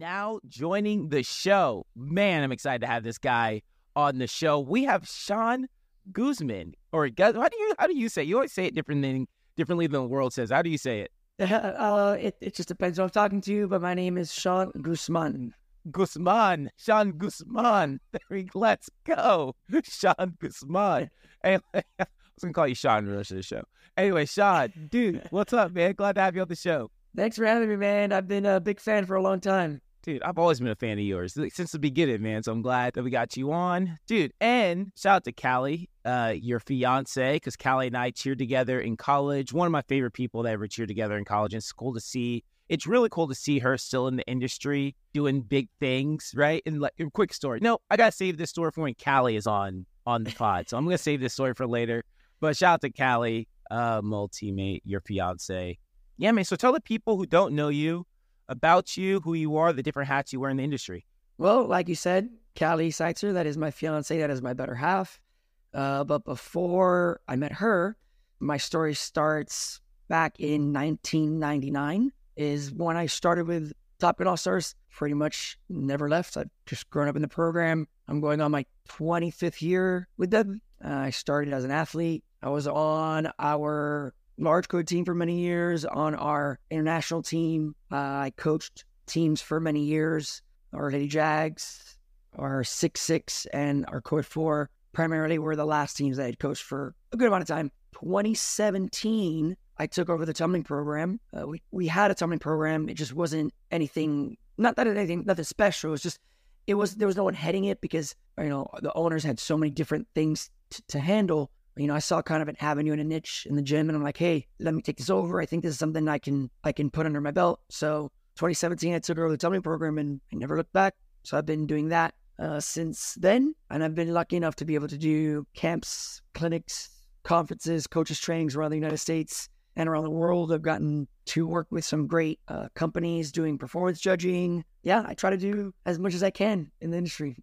now joining the show. Man, I'm excited to have this guy on the show. We have Sean Guzman, or how do you how do you say? It? You always say it different than differently than the world says. How do you say it? Uh, it, it just depends who I'm talking to, but my name is Sean Guzman. Guzman, Sean Guzman. Let's go, Sean Guzman. Anyway, I was gonna call you Sean the rest of the show. Anyway, Sean, dude, what's up, man? Glad to have you on the show. Thanks for having me, man. I've been a big fan for a long time. Dude, I've always been a fan of yours since the beginning, man. So I'm glad that we got you on, dude. And shout out to Callie, uh, your fiance, because Callie and I cheered together in college. One of my favorite people that ever cheered together in college. And it's cool to see. It's really cool to see her still in the industry doing big things, right? And like, a quick story. No, I gotta save this story for when Callie is on on the pod. So I'm gonna save this story for later. But shout out to Callie, uh, my teammate, your fiance. Yeah, man. So tell the people who don't know you about you, who you are, the different hats you wear in the industry. Well, like you said, Callie Seitzer, that is my fiance, that is my better half. Uh, but before I met her, my story starts back in 1999, is when I started with Top Gun All Stars. Pretty much never left. I've just grown up in the program. I'm going on my 25th year with them. Uh, I started as an athlete. I was on our large co-ed team for many years, on our international team. Uh, I coached teams for many years. Our Lady Jags, our six six, and our code four primarily were the last teams that I had coached for a good amount of time. 2017, I took over the tumbling program. Uh, we we had a tumbling program. It just wasn't anything. Not that anything, nothing special. It was just it was there was no one heading it because you know the owners had so many different things t- to handle you know, I saw kind of an avenue and a niche in the gym, and I'm like, hey, let me take this over. I think this is something I can I can put under my belt. So 2017, I took over the tumbling program, and I never looked back. So I've been doing that uh, since then, and I've been lucky enough to be able to do camps, clinics, conferences, coaches trainings around the United States and around the world. I've gotten to work with some great uh, companies doing performance judging. Yeah, I try to do as much as I can in the industry.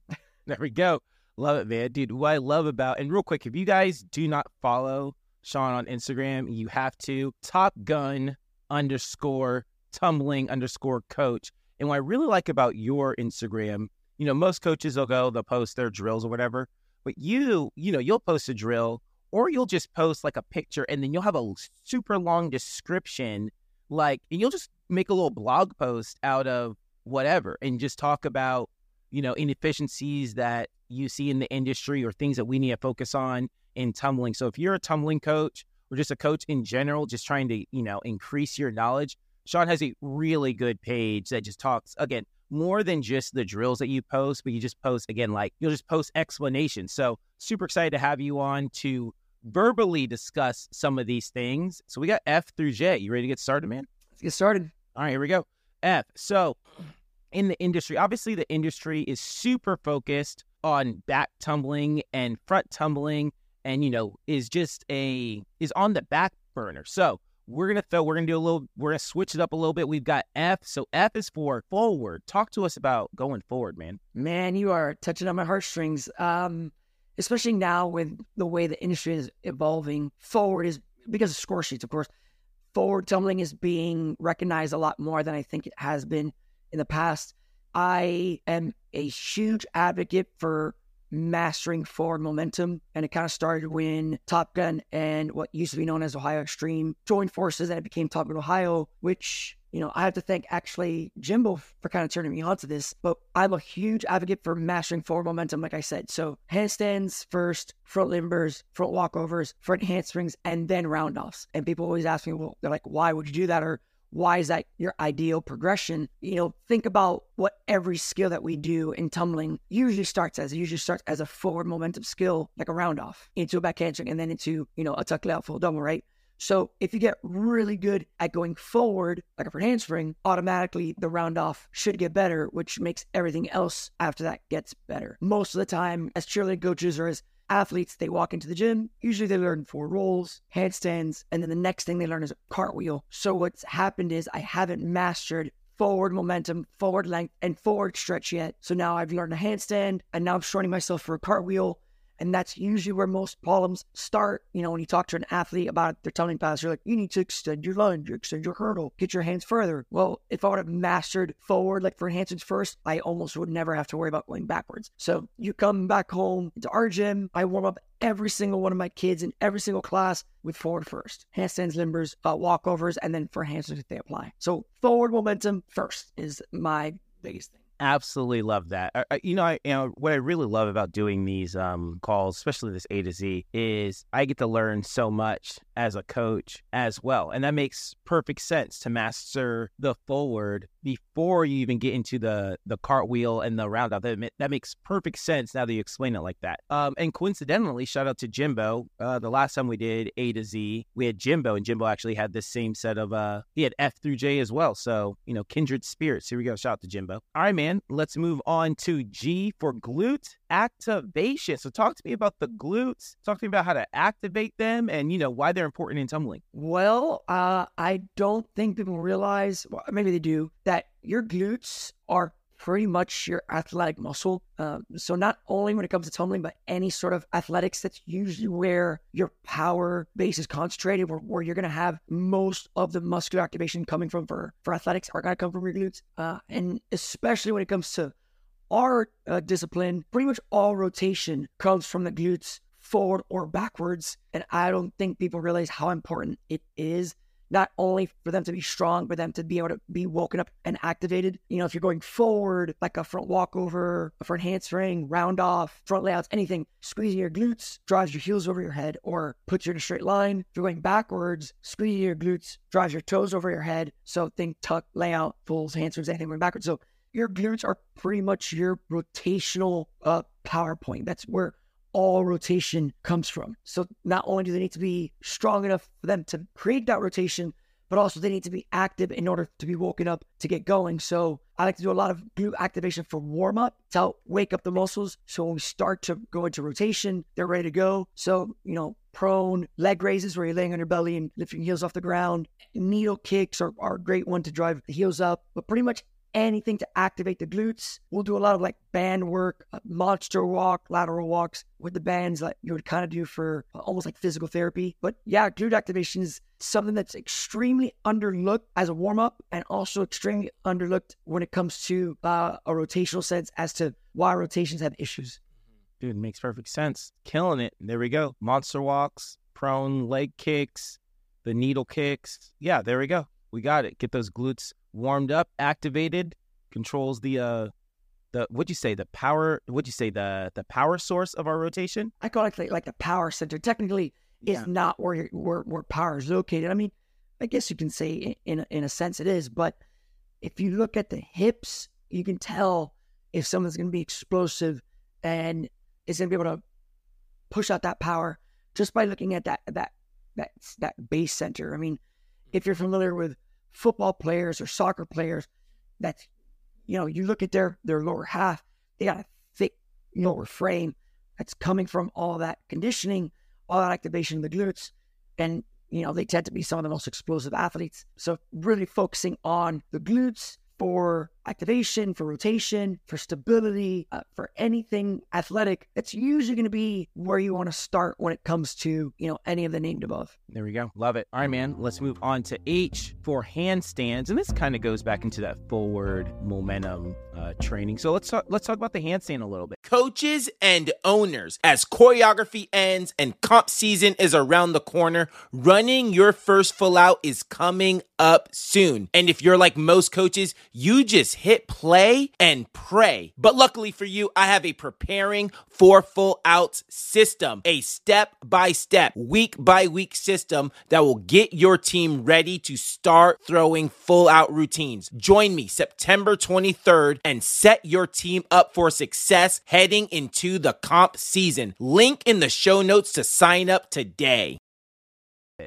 there we go. Love it, man. Dude, what I love about, and real quick, if you guys do not follow Sean on Instagram, you have to Top Gun underscore tumbling underscore coach. And what I really like about your Instagram, you know, most coaches will go, they'll post their drills or whatever. But you, you know, you'll post a drill or you'll just post like a picture and then you'll have a super long description, like, and you'll just make a little blog post out of whatever and just talk about, you know, inefficiencies that you see in the industry or things that we need to focus on in tumbling. So if you're a tumbling coach or just a coach in general, just trying to, you know, increase your knowledge, Sean has a really good page that just talks again more than just the drills that you post, but you just post again like you'll just post explanations. So super excited to have you on to verbally discuss some of these things. So we got F through J. You ready to get started, man? Let's get started. All right, here we go. F. So in the industry, obviously the industry is super focused on back tumbling and front tumbling and you know is just a is on the back burner. So we're gonna throw we're gonna do a little we're gonna switch it up a little bit. We've got f. So f is for forward. Talk to us about going forward man. Man you are touching on my heartstrings. Um especially now with the way the industry is evolving forward is because of score sheets of course forward tumbling is being recognized a lot more than i think it has been in the past I am a huge advocate for mastering forward momentum. And it kind of started when Top Gun and what used to be known as Ohio Extreme joined forces and it became Top Gun Ohio, which, you know, I have to thank actually Jimbo for kind of turning me on to this. But I'm a huge advocate for mastering forward momentum, like I said. So handstands first, front limbers, front walkovers, front handsprings, and then roundoffs. And people always ask me, well, they're like, why would you do that? Or why is that your ideal progression? You know, think about what every skill that we do in tumbling usually starts as. It usually starts as a forward momentum skill, like a round off, into a back handspring, and then into, you know, a tuck layout full double, right? So if you get really good at going forward, like a front handspring, automatically the round off should get better, which makes everything else after that gets better. Most of the time, as cheerleading coaches or as athletes, they walk into the gym. Usually they learn four rolls, handstands, and then the next thing they learn is a cartwheel. So what's happened is I haven't mastered forward momentum, forward length, and forward stretch yet. So now I've learned a handstand, and now I'm shortening myself for a cartwheel. And that's usually where most problems start. You know, when you talk to an athlete about their tumbling pass, you're like, you need to extend your lunge, extend your hurdle, get your hands further. Well, if I would have mastered forward, like for enhancements first, I almost would never have to worry about going backwards. So you come back home to our gym, I warm up every single one of my kids in every single class with forward first. Handstands, limbers, uh, walkovers, and then for handstands if they apply. So forward momentum first is my biggest thing absolutely love that. I, you know, I you know what I really love about doing these um, calls, especially this A to Z, is I get to learn so much as a coach as well, and that makes perfect sense to master the forward before you even get into the the cartwheel and the roundoff. That that makes perfect sense now that you explain it like that. Um, and coincidentally, shout out to Jimbo. Uh, the last time we did A to Z, we had Jimbo, and Jimbo actually had the same set of uh, he had F through J as well. So you know, kindred spirits. Here we go. Shout out to Jimbo. All right, man man, let's move on to G for glute activation. So talk to me about the glutes. Talk to me about how to activate them and, you know, why they're important in tumbling. Well, uh, I don't think people realize, well, maybe they do, that your glutes are pretty much your athletic muscle. Um, so not only when it comes to tumbling, but any sort of athletics, that's usually where your power base is concentrated, where, where you're going to have most of the muscular activation coming from for, for athletics are going to come from your glutes. Uh, and especially when it comes to our uh, discipline, pretty much all rotation comes from the glutes forward or backwards. And I don't think people realize how important it is not only for them to be strong, but them to be able to be woken up and activated. You know, if you're going forward, like a front walkover, a front handspring, round off, front layouts, anything, squeezing your glutes drives your heels over your head or puts you in a straight line. If you're going backwards, squeezing your glutes drives your toes over your head. So think tuck, layout, pulls, handsprings, anything going backwards. So your glutes are pretty much your rotational uh, power point. That's where all rotation comes from. So not only do they need to be strong enough for them to create that rotation, but also they need to be active in order to be woken up to get going. So I like to do a lot of glute activation for warm up to help wake up the muscles. So when we start to go into rotation, they're ready to go. So, you know, prone leg raises where you're laying on your belly and lifting heels off the ground. Needle kicks are, are a great one to drive the heels up. But pretty much anything to activate the glutes. We'll do a lot of like band work, uh, monster walk, lateral walks with the bands that you would kind of do for uh, almost like physical therapy. But yeah, glute activation is something that's extremely underlooked as a warm up and also extremely underlooked when it comes to uh, a rotational sense as to why rotations have issues. Dude, makes perfect sense. Killing it. There we go. Monster walks, prone leg kicks, the needle kicks. Yeah, there we go. We got it. Get those glutes warmed up, activated, controls the uh the what'd you say the power what'd you say the the power source of our rotation? I call it like, like the power center. Technically, it's yeah. not where where where power is located. I mean, I guess you can say in in a sense it is, but if you look at the hips, you can tell if someone's going to be explosive and is going to be able to push out that power just by looking at that that that that base center. I mean, if you're familiar with football players or soccer players that's you know you look at their their lower half they got a thick lower frame that's coming from all that conditioning all that activation of the glutes. And you know they tend to be some of the most explosive athletes. So really focusing on the glutes for activation, for rotation, for stability, uh, for anything athletic, it's usually going to be where you want to start when it comes to, you know, any of the named above. There we go. Love it. All right, man. Let's move on to H for handstands. And this kind of goes back into that forward momentum uh, training. So let's talk, let's talk about the handstand a little bit. Coaches and owners, as choreography ends and comp season is around the corner, running your first full out is coming up soon. And if you're like most coaches, you just hit play and pray. But luckily for you, I have a preparing for full outs system, a step by step, week by week system that will get your team ready to start throwing full out routines. Join me September 23rd and set your team up for success heading into the comp season. Link in the show notes to sign up today.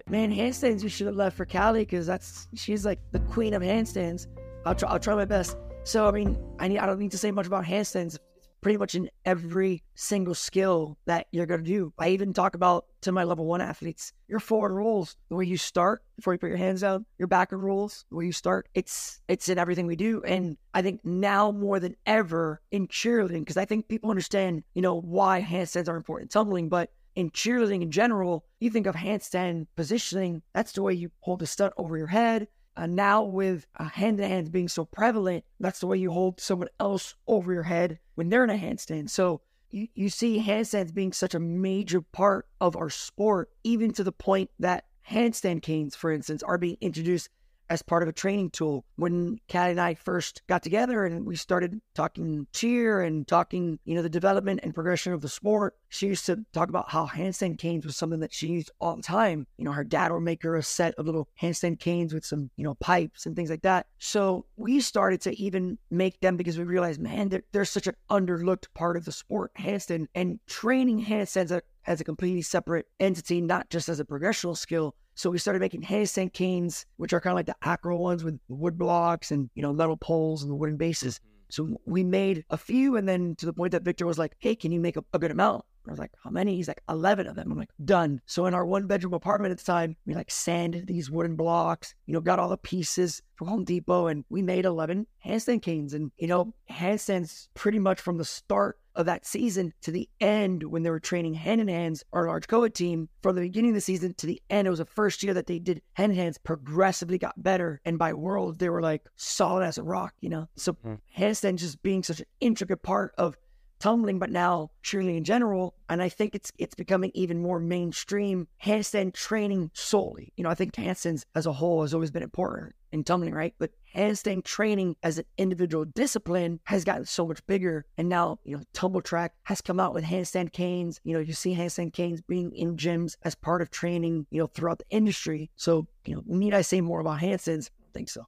Man, handstands we should have left for Callie because that's she's like the queen of handstands. I'll try. I'll try my best. So I mean, I need. I don't need to say much about handstands. It's pretty much in every single skill that you're going to do. I even talk about to my level one athletes your forward rolls, the way you start before you put your hands down, your backward rolls, the way you start. It's it's in everything we do, and I think now more than ever in cheerleading because I think people understand you know why handstands are important, tumbling, but in cheerleading in general, you think of handstand positioning. That's the way you hold the stunt over your head. Uh, now with uh, hand to hands being so prevalent, that's the way you hold someone else over your head when they're in a handstand. So you, you see handstands being such a major part of our sport, even to the point that handstand canes, for instance, are being introduced as part of a training tool. When Kat and I first got together and we started talking cheer and talking, you know, the development and progression of the sport, she used to talk about how handstand canes was something that she used all the time. You know, her dad would make her a set of little handstand canes with some, you know, pipes and things like that. So we started to even make them because we realized, man, they're, they're such an underlooked part of the sport, handstand, and training handstands as a completely separate entity, not just as a progressional skill, so we started making handstand canes, which are kind of like the acro ones with wood blocks and, you know, metal poles and the wooden bases. Mm-hmm. So we made a few, and then to the point that Victor was like, hey, can you make a, a good amount? I was like, how many? He's like, 11 of them. I'm like, done. So in our one bedroom apartment at the time, we like sanded these wooden blocks, you know, got all the pieces from Home Depot, and we made 11 handstand canes. And, you know, handstands pretty much from the start of that season to the end when they were training hand in hands, our large co-ed team, from the beginning of the season to the end, it was the first year that they did hand in hands progressively got better. And by world, they were like solid as a rock, you know? So mm-hmm. handstand just being such an intricate part of tumbling, but now cheerleading in general. And I think it's it's becoming even more mainstream handstand training solely. You know, I think handstands as a whole has always been important in tumbling, right? But handstand training as an individual discipline has gotten so much bigger. And now, you know, Tumbl Trak has come out with handstand canes. You know, you see handstand canes being in gyms as part of training, you know, throughout the industry. So, you know, need I say more about handstands? I think so.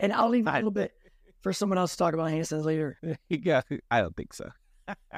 And I'll leave a little bit for someone else to talk about handstands later. yeah, I don't think so.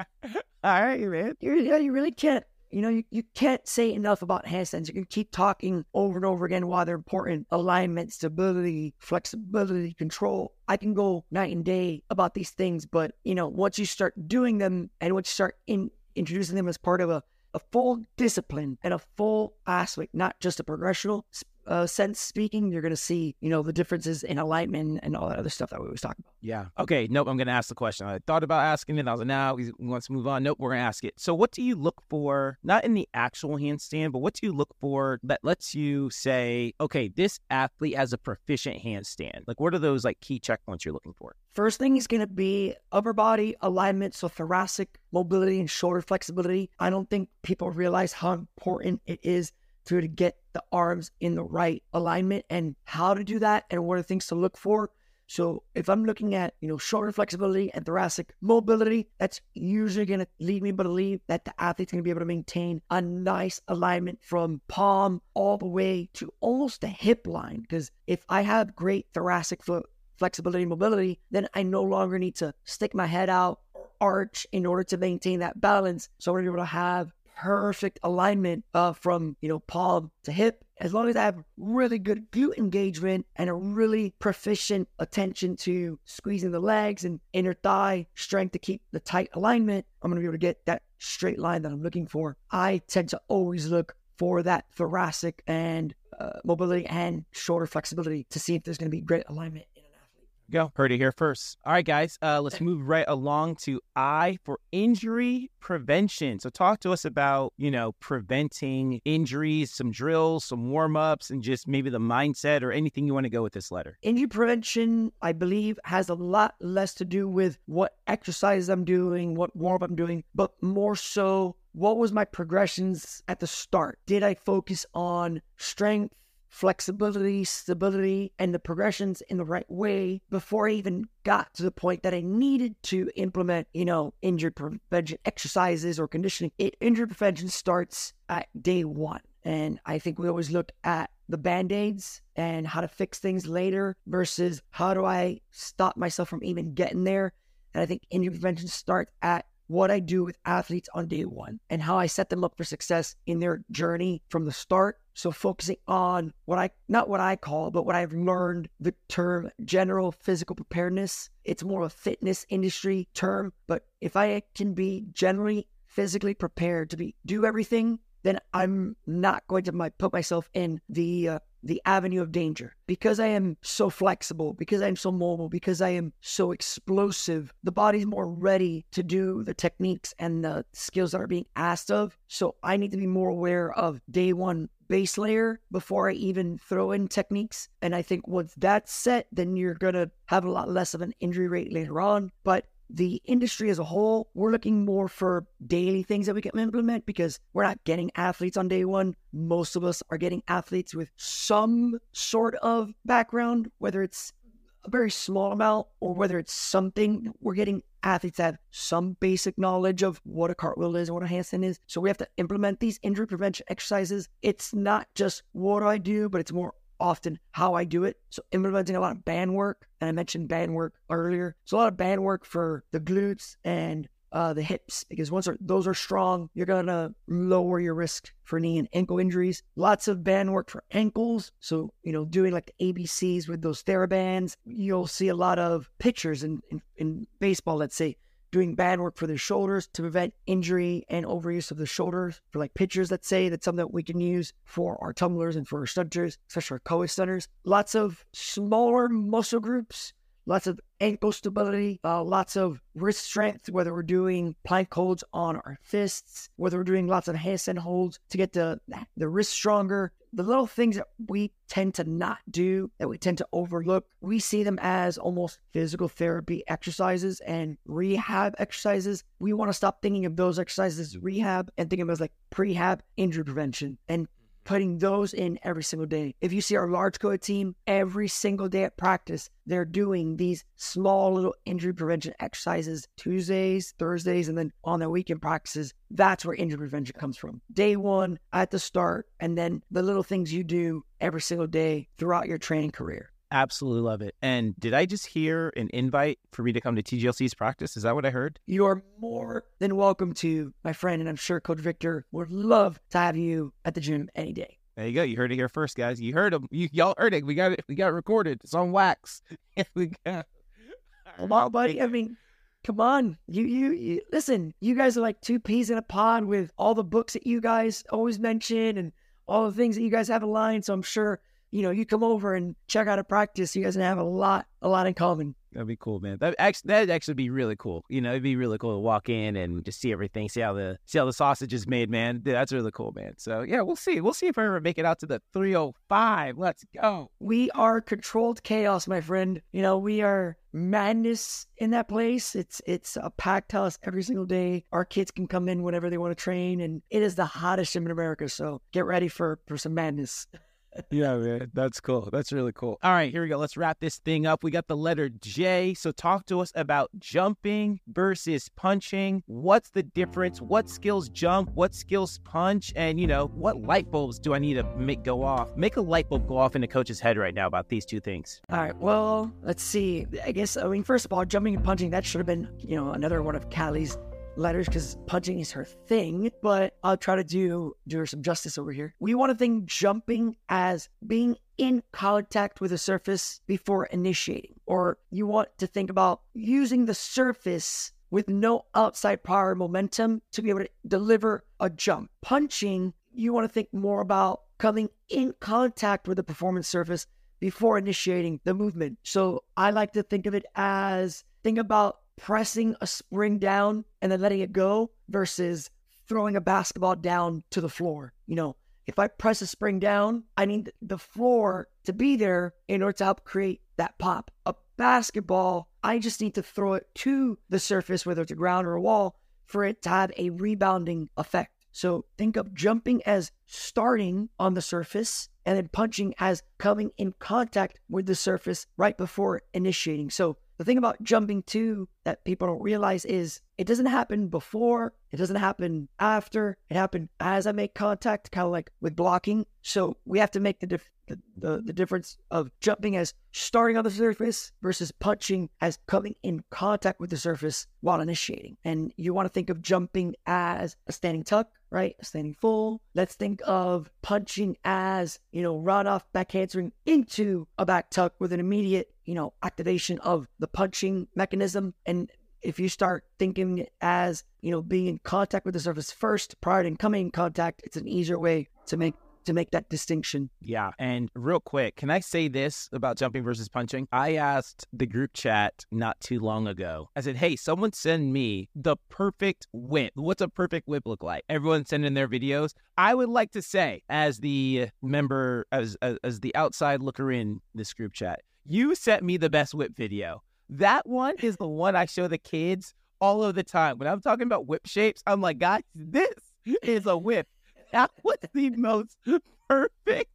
All right, man. you yeah, you really can't. You know, you, you can't say enough about handstands. You can keep talking over and over again why they're important. Alignment, stability, flexibility, control. I can go night and day about these things, but you know, once you start doing them and once you start in, introducing them as part of a, a full discipline and a full aspect, not just a progressional uh, sense speaking, you're going to see, you know, the differences in alignment and all that other stuff that we always talk about. Yeah. Okay. Nope. I'm going to ask the question. I thought about asking it. I was like, now nah, we want to move on. Nope. We're going to ask it. So, what do you look for, not in the actual handstand, but what do you look for that lets you say, okay, this athlete has a proficient handstand? Like, what are those like key checkpoints you're looking for? First thing is going to be upper body alignment, so thoracic mobility and shoulder flexibility. I don't think people realize how important it is to, to get the arms in the right alignment and how to do that and what are things to look for. So if I'm looking at, you know, shoulder flexibility and thoracic mobility, that's usually going to lead me to believe that the athlete's going to be able to maintain a nice alignment from palm all the way to almost the hip line. Because if I have great thoracic flexibility and mobility, then I no longer need to stick my head out or arch in order to maintain that balance. So I'm going to be able to have perfect alignment uh, from you know palm to hip as long as I have really good glute engagement and a really proficient attention to squeezing the legs and inner thigh strength to keep the tight alignment, I'm going to be able to get that straight line that I'm looking for. I tend to always look for that thoracic and uh, mobility and shoulder flexibility to see if there's going to be great alignment go. Heard it here first. All right, guys, uh, let's move right along to I for injury prevention. So, talk to us about, you know, preventing injuries, some drills, some warm ups, and just maybe the mindset or anything you want to go with this letter. Injury prevention, I believe, has a lot less to do with what exercise I'm doing, what warm up I'm doing, but more so what was my progressions at the start? Did I focus on strength? Flexibility, stability, and the progressions in the right way before I even got to the point that I needed to implement, you know, injury prevention exercises or conditioning. It, injury prevention starts at day one. And I think we always look at the band aids and how to fix things later versus how do I stop myself from even getting there. And I think injury prevention starts at what I do with athletes on day one and how I set them up for success in their journey from the start So focusing on what I, not what I call, but what I've learned the term general physical preparedness. It's more of a fitness industry term. But if I can be generally physically prepared to be, do everything then I'm not going to my, put myself in the uh, the avenue of danger because I am so flexible, because I'm so mobile, because I am so explosive. The body's more ready to do the techniques and the skills that are being asked of. So I need to be more aware of day one base layer before I even throw in techniques. And I think once that's set, then you're gonna have a lot less of an injury rate later on. But the industry as a whole, we're looking more for daily things that we can implement because we're not getting athletes on day one. Most of us are getting athletes with some sort of background, whether it's a very small amount or whether it's something. We're getting athletes have some basic knowledge of what a cartwheel is, and what a handstand is. So we have to implement these injury prevention exercises. It's not just what do I do, but it's more often how I do it. So implementing a lot of band work, and I mentioned band work earlier. So a lot of band work for the glutes and uh, the hips because once those are strong, you're gonna lower your risk for knee and ankle injuries. Lots of band work for ankles. So you know, doing like the ABCs with those TheraBands. You'll see a lot of pictures in, in, in baseball. Let's say doing band work for their shoulders to prevent injury and overuse of the shoulders for like pitchers, let's say. That's something that we can use for our tumblers and for our stunters, especially our co stunters. Lots of smaller muscle groups, lots of ankle stability, uh, lots of wrist strength, whether we're doing plank holds on our fists, whether we're doing lots of handstand holds to get the, the wrist stronger, the little things that we tend to not do, that we tend to overlook, we see them as almost physical therapy exercises and rehab exercises. We want to stop thinking of those exercises as rehab and think of them as like prehab injury prevention and putting those in every single day. If you see our large co-ed team, every single day at practice, they're doing these small little injury prevention exercises Tuesdays, Thursdays, and then on their weekend practices. That's where injury prevention comes from. Day one at the start, and then the little things you do every single day throughout your training career. Absolutely love it. And did I just hear an invite for me to come to TGLC's practice? Is that what I heard? You are more than welcome to, my friend. And I'm sure Coach Victor would love to have you at the gym any day. There you go. You heard it here first, guys. You heard him. You, y'all heard it. We got it. We got it recorded. It's on wax. we got. Come on, buddy. I mean, come on. You, you, you, listen. You guys are like two peas in a pod with all the books that you guys always mention and all the things that you guys have aligned. So I'm sure you know, you come over and check out a practice, you guys have a lot, a lot in common. That'd be cool, man. That actually, that'd actually be really cool. You know, it'd be really cool to walk in and just see everything, see how the see how the sausage is made, man. That's really cool, man. So yeah, we'll see. We'll see if I ever make it out to the 305. Let's go. We are controlled chaos, my friend. You know, we are madness in that place. It's it's a packed house every single day. Our kids can come in whenever they want to train, and it is the hottest gym in America. So get ready for for some madness. yeah, man. That's cool. That's really cool. All right, here we go. Let's wrap this thing up. We got the letter J. So talk to us about jumping versus punching. What's the difference? What skills jump? What skills punch? And, you know, what light bulbs do I need to make go off? Make a light bulb go off in a coach's head right now about these two things. All right. Well, let's see. I guess, I mean, first of all, jumping and punching, that should have been, you know, another one of Callie's letters because punching is her thing, but I'll try to do do her some justice over here. We want to think jumping as being in contact with a surface before initiating, or you want to think about using the surface with no outside power momentum to be able to deliver a jump. Punching, you want to think more about coming in contact with the performance surface before initiating the movement. So I like to think of it as think about pressing a spring down and then letting it go versus throwing a basketball down to the floor. You know, if I press a spring down, I need the floor to be there in order to help create that pop. A basketball, I just need to throw it to the surface, whether it's a ground or a wall, for it to have a rebounding effect. So think of jumping as starting on the surface and then punching as coming in contact with the surface right before initiating. So the thing about jumping too that people don't realize is it doesn't happen before, it doesn't happen after, it happened as I make contact, kind of like with blocking. So we have to make the, dif- the, the the difference of jumping as starting on the surface versus punching as coming in contact with the surface while initiating. And you want to think of jumping as a standing tuck, right? A standing full. Let's think of punching as, you know, round off back handspring into a back tuck with an immediate, you know, activation of the punching mechanism. And if you start thinking as, you know, being in contact with the surface first prior to coming in contact, it's an easier way to make to make that distinction. Yeah. And real quick, can I say this about jumping versus punching? I asked the group chat not too long ago. I said, hey, someone send me the perfect whip. What's a perfect whip look like? Everyone send in their videos. I would like to say, as the member, as, as, as the outside looker in this group chat, you sent me the best whip video. That one is the one I show the kids all of the time. When I'm talking about whip shapes, I'm like, guys, this is a whip that was the most perfect.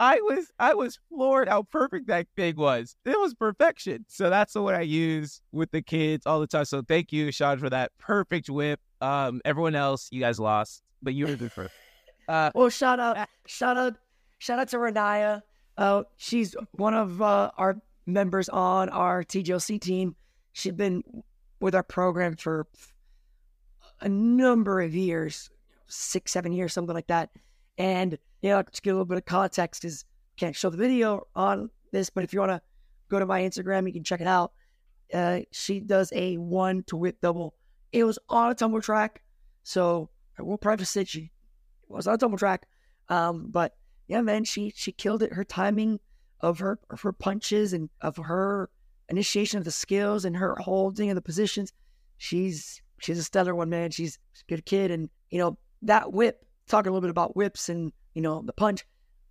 I was I was floored how perfect that thing was. It was perfection. So that's the one I use with the kids all the time. So thank you, Sean, for that perfect whip. Um, everyone else, you guys lost, but you were the first. Uh, well, shout out, shout out, shout out to Renaya. Uh, she's one of uh, our members on our TGLC team. She'd been with our program for a number of years six, seven years, something like that. And, you know, to give a little bit of context, is can't show the video on this, but if you want to go to my Instagram, you can check it out. Uh, she does a one to whip double. It was on a Tumbl Trak. So I will preface it, she was on a Tumbl Trak. Um, but yeah, man, she she killed it. Her timing of her of her punches and of her initiation of the skills and her holding of the positions. She's she's a stellar one, man. She's a good kid, and you know that whip, talking a little bit about whips and, you know, the punch,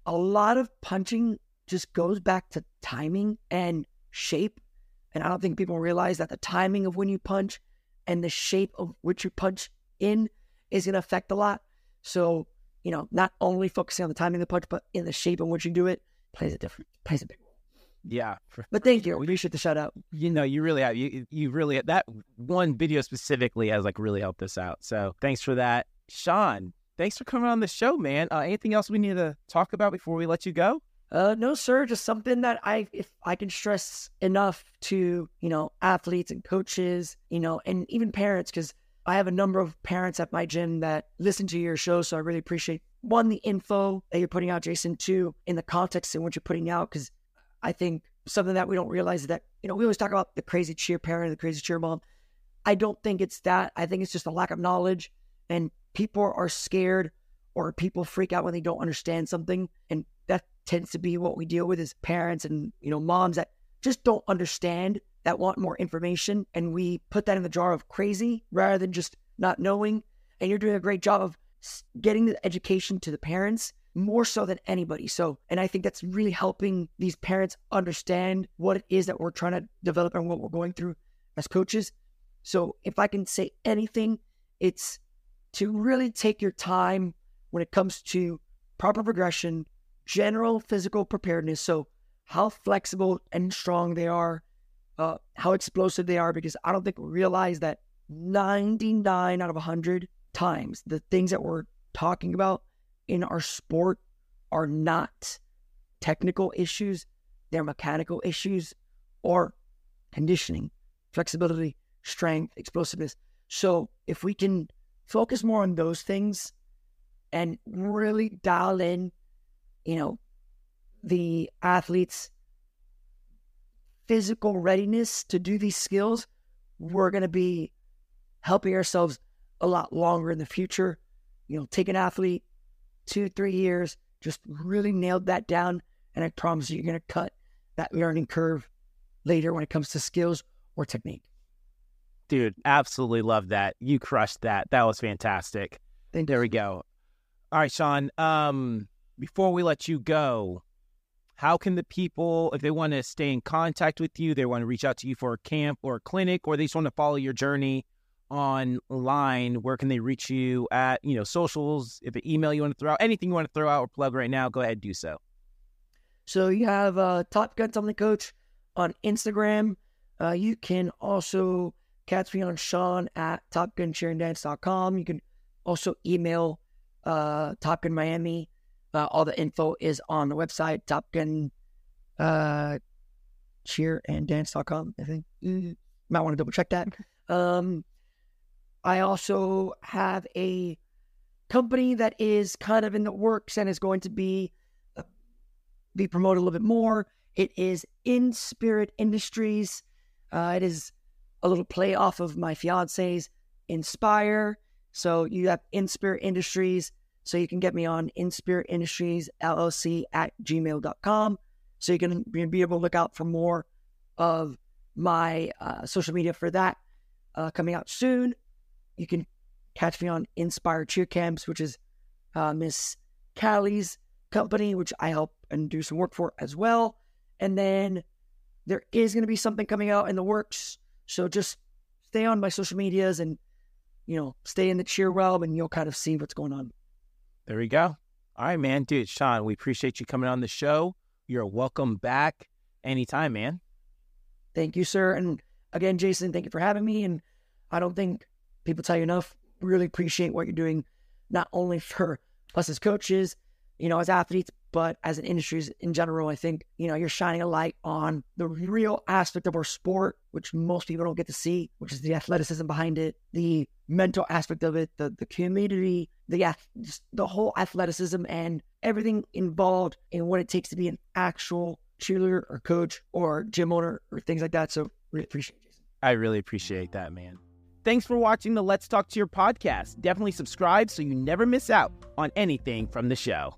a lot of punching just goes back to timing and shape. And I don't think people realize that the timing of when you punch and the shape of which you punch in is going to affect a lot. So, you know, not only focusing on the timing of the punch, but in the shape in which you do it plays a different, plays a big role. Yeah. But thank you. We appreciate the shout out. You know, you really have. You, you really, that one video specifically has like really helped us out. So thanks for that. Sean, thanks for coming on the show, man. Uh, anything else we need to talk about before we let you go? Uh, no, sir. Just something that I, if I can stress enough to, you know, athletes and coaches, you know, and even parents, because I have a number of parents at my gym that listen to your show. So I really appreciate one, the info that you're putting out, Jason, two, in the context in which you're putting out, because I think something that we don't realize is that, you know, we always talk about the crazy cheer parent, the crazy cheer mom. I don't think it's that. I think it's just a lack of knowledge and people are scared or people freak out when they don't understand something. And that tends to be what we deal with as parents and, you know, moms that just don't understand, that want more information. And we put that in the jar of crazy rather than just not knowing. And you're doing a great job of getting the education to the parents more so than anybody. So, and I think that's really helping these parents understand what it is that we're trying to develop and what we're going through as coaches. So, if I can say anything, it's to really take your time when it comes to proper progression, general physical preparedness. So, how flexible and strong they are, uh, how explosive they are, because I don't think we realize that 99 out of 100 times the things that we're talking about in our sport are not technical issues, they're mechanical issues or conditioning, flexibility, strength, explosiveness. So, if we can focus more on those things and really dial in, you know, the athlete's physical readiness to do these skills, we're going to be helping ourselves a lot longer in the future. You know, take an athlete two, three years, just really nailed that down. And I promise you, you're going to cut that learning curve later when it comes to skills or technique. Dude, absolutely love that. You crushed that. That was fantastic. Thank there we go. All right, Sean. Um, before we let you go, how can the people, if they want to stay in contact with you, they want to reach out to you for a camp or a clinic, or they just want to follow your journey online, where can they reach you at, you know, socials? If an email you want to throw out, anything you want to throw out or plug right now, go ahead and do so. So you have uh, Top Gun Tumbling Coach on Instagram. Uh, you can also catch me on Sean at TopGunCheerandDance.com. You can also email uh, Top Gun Miami. Uh, all the info is on the website, Top Gun uh, cheerandDance.com, I think. Mm, Might want to double check that. Um, I also have a company that is kind of in the works and is going to be uh, be promoted a little bit more. It is In Spirit Industries. Uh, it is a little play off of my fiance's Inspire. So you have In Spirit Industries. So you can get me on In Spirit Industries LLC at gmail.com. So you can be able to look out for more of my uh, social media for that uh, coming out soon. You can catch me on Inspire Cheer Camps, which is uh, Miss Callie's company, which I help and do some work for as well. And then there is going to be something coming out in the works. So just stay on my social medias and, you know, stay in the cheer realm and you'll kind of see what's going on. There we go. All right, man. Dude, Sean, we appreciate you coming on the show. You're welcome back anytime, man. Thank you, sir. And again, Jason, thank you for having me. And I don't think people tell you enough. Really appreciate what you're doing, not only for us as coaches, you know, as athletes, but as an industry in general. I think, you know, you're shining a light on the real aspect of our sport, which most people don't get to see, which is the athleticism behind it, the mental aspect of it, the, the community, the, the whole athleticism and everything involved in what it takes to be an actual cheerleader or coach or gym owner or things like that. So really appreciate Jason. I really appreciate that, man. Thanks for watching the Let's Talk Cheer podcast. Definitely subscribe so you never miss out on anything from the show.